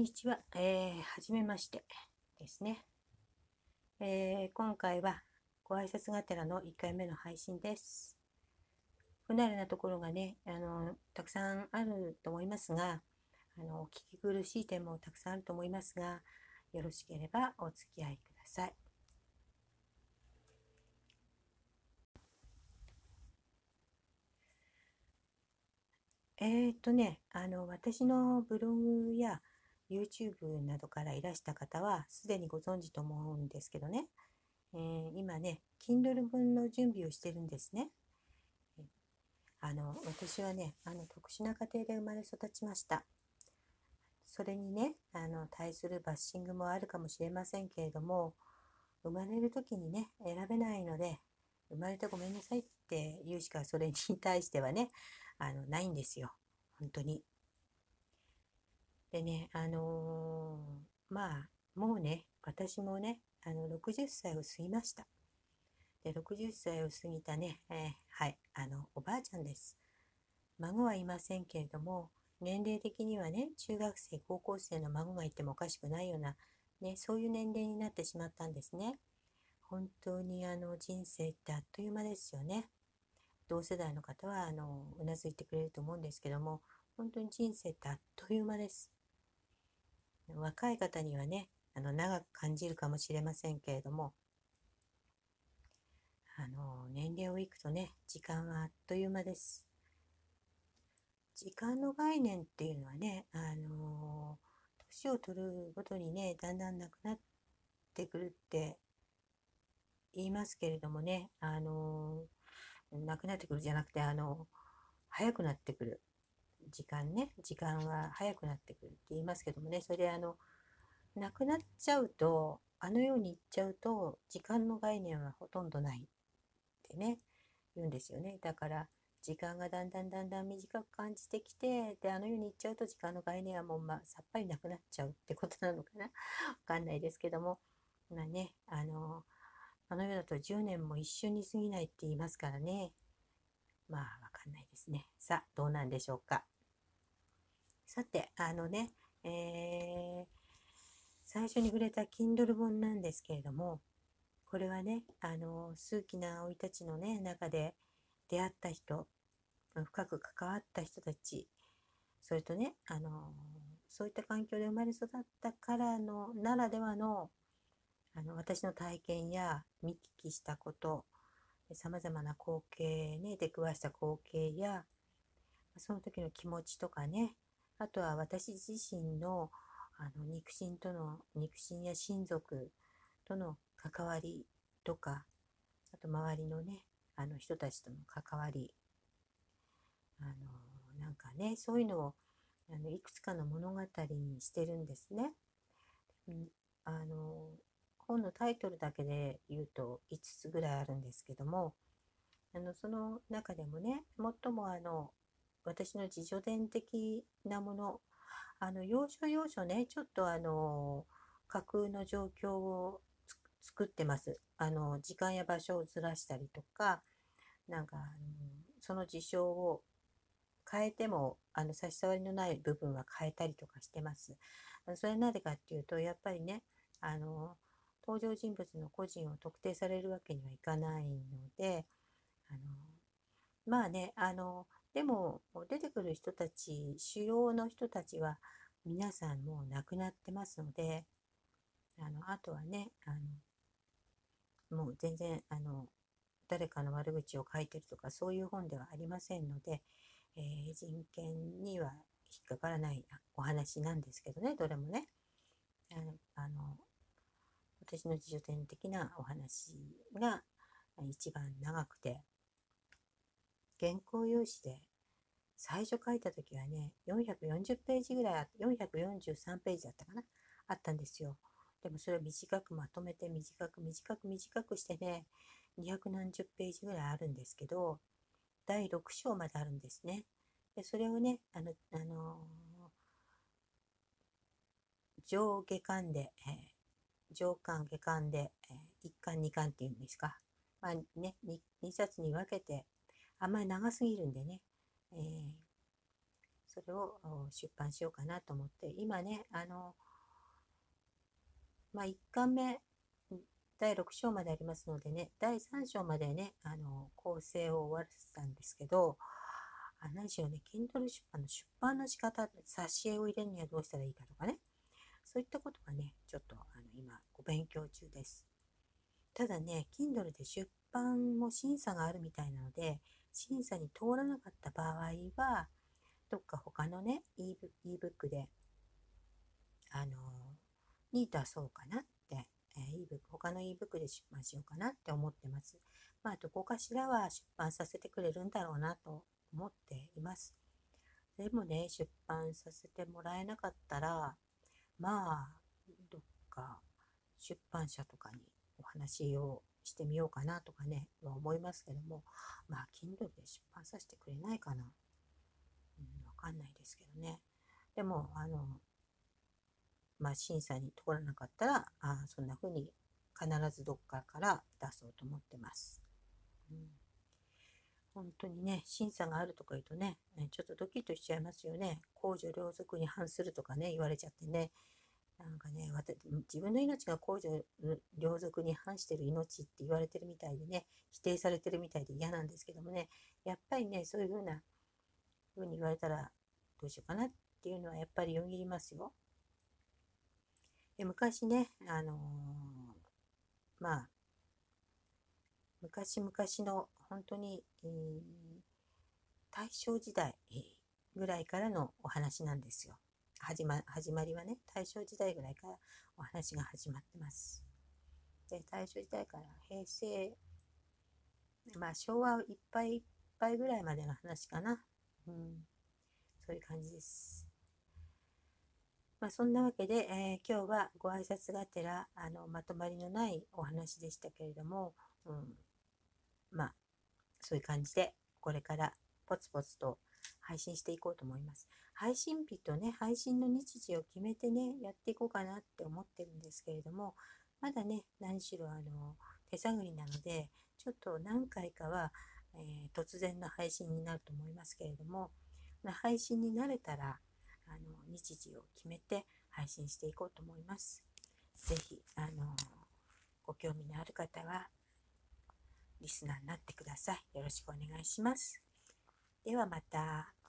にちは、えー、はじめましてですね、えー、今回はご挨拶がてらの1回目の配信です。不慣れなところがね、あの、たくさんあると思いますが、あの、聞き苦しい点もたくさんあると思いますが、よろしければお付き合いください。えー、っとね、あの、私のブログや YouTube などからいらした方はすでにご存知と思うんですけどね、えー、今ね、Kindle 本の準備をしてるんですね。あの、私はね、あの、特殊な家庭で生まれ育ちました。それにね、あの、対するバッシングもあるかもしれませんけれども、生まれる時にね、選べないので、生まれてごめんなさいって言うしかそれに対してはね、あの、ないんですよ。本当に。でね、あのー、まあ、もうね、私もね、あの、60歳を過ぎました。で、60歳を過ぎたね、えー、はい、あの、おばあちゃんです。孫はいませんけれども、年齢的にはね、中学生、高校生の孫がいてもおかしくないような、ね、そういう年齢になってしまったんですね。本当にあの人生ってあっという間ですよね。同世代の方はあのうなずいてくれると思うんですけども、本当に人生ってあっという間です。若い方にはね、あの長く感じるかもしれませんけれども、あの年齢をいくとね、時間はあっという間です。時間の概念っていうのはね、あの年を取るごとにね、だんだんなくなってくるって言いますけれどもね、あのなくなってくるじゃなくて、あの早くなってくる。時間ね、時間は早くなってくるって言いますけどもね、それであの、なくなっちゃうと、あのように言っちゃうと、時間の概念はほとんどないってね、言うんですよね。だから、時間がだんだんだんだん短く感じてきて、で、あのように言っちゃうと、時間の概念はもう、まあ、さっぱりなくなっちゃうってことなのかな。わかんないですけども、まあね、あの、あの世だと10年も一瞬に過ぎないって言いますからね。まあ、わかんないですね。さあ、どうなんでしょうか。さて、あのね、えー、最初に触れた Kindle 本なんですけれども、これはね、あの、数奇な生い立ちのね、中で出会った人、深く関わった人たち、それとね、あの、そういった環境で生まれ育ったからの、ならではの、あの、私の体験や見聞きしたこと、さまざまな光景ね、出くわした光景や、その時の気持ちとかね、あとは私自身のあの肉親との肉親や親族との関わりとかあと周りのねあの人たちとの関わりあのなんかねそういうのをあのいくつかの物語にしてるんですね。あの本のタイトルだけで言うと5つぐらいあるんですけどもあのその中でもね最もあの私の自助伝的なもの。あの要所要所ねちょっとあの架空の状況を作ってます。あの時間や場所をずらしたりとかなんかあのその事象を変えてもあの差し障りのない部分は変えたりとかしてます。それはなぜかっていうとやっぱりねあの登場人物の個人を特定されるわけにはいかないのであのまあねあのでも出てくる人たち主要の人たちは皆さんもう亡くなってますのであのあとはねあのもう全然あの誰かの悪口を書いてるとかそういう本ではありませんので、えー、人権には引っかからないお話なんですけどねどれもね。あの私の自助典的なお話が一番長くて原稿用紙で最初書いた時はね440ページぐらいあって443ページだったかなあったんですよ。でもそれを短くまとめて短く短く短くしてね200何十ページぐらいあるんですけど第6章まであるんですね。でそれをねあの、あのー、上下巻で、えー、上巻下巻で、えー、1巻2巻っていうんですか。まあね 2, 2冊に分けてあんまり長すぎるんでね、えー、それを出版しようかなと思って、今ね、あの、まあ、1巻目、第6章までありますのでね、第3章までね、あの、構成を終わらせたんですけど、あ何しろね、Kindle 出版の出版の仕方、挿絵を入れるにはどうしたらいいかとかね、そういったことがね、ちょっとあの今ご勉強中です。ただね、Kindle で出版も審査があるみたいなので、審査に通らなかった場合は、どっか他のね、ebook で、あのに出そうかなって、えー、ebook、他の ebook で出版しようかなって思ってます。まあ、どこかしらは出版させてくれるんだろうなと思っています。でもね、出版させてもらえなかったら、まあ、どっか出版社とかにお話をしてみようかなとかね、は思いますけども、まあ、Kindle で出版させてくれないかな。うん、わかんないですけどね。でも、あの、まあ、審査に通らなかったら、あそんな風に必ずどっかから出そうと思ってます。うん本当にね、審査があるとか言うとね、ちょっとドキッとしちゃいますよね。公序良俗に反するとかね、言われちゃってね。なんかね、自分の命が公序良俗に反してる命って言われてるみたいでね、否定されてるみたいで嫌なんですけどもね、やっぱりね、そういう風な風に言われたらどうしようかなっていうのはやっぱりよぎりますよ。で昔ね、あのー、まあ、昔々の本当に、えー、大正時代ぐらいからのお話なんですよ。始ま始まりはね、大正時代ぐらいからお話が始まってます。で、大正時代から平成、まあ昭和いっぱいいっぱいぐらいまでの話かな。うん、そういう感じです。まあ、そんなわけで、えー、今日はご挨拶がてらあのまとまりのないお話でしたけれども、うん、まあ、そういう感じで、これからポツポツと配信していこうと思います。配信日とね、配信の日時を決めてね、やっていこうかなって思ってるんですけれども、まだね、何しろあの、手探りなので、ちょっと何回かは、えー、突然の配信になると思いますけれども、配信に慣れたら、あの、日時を決めて配信していこうと思います。ぜひ、あの、ご興味のある方は、リスナーになってください。よろしくお願いします。ではまた。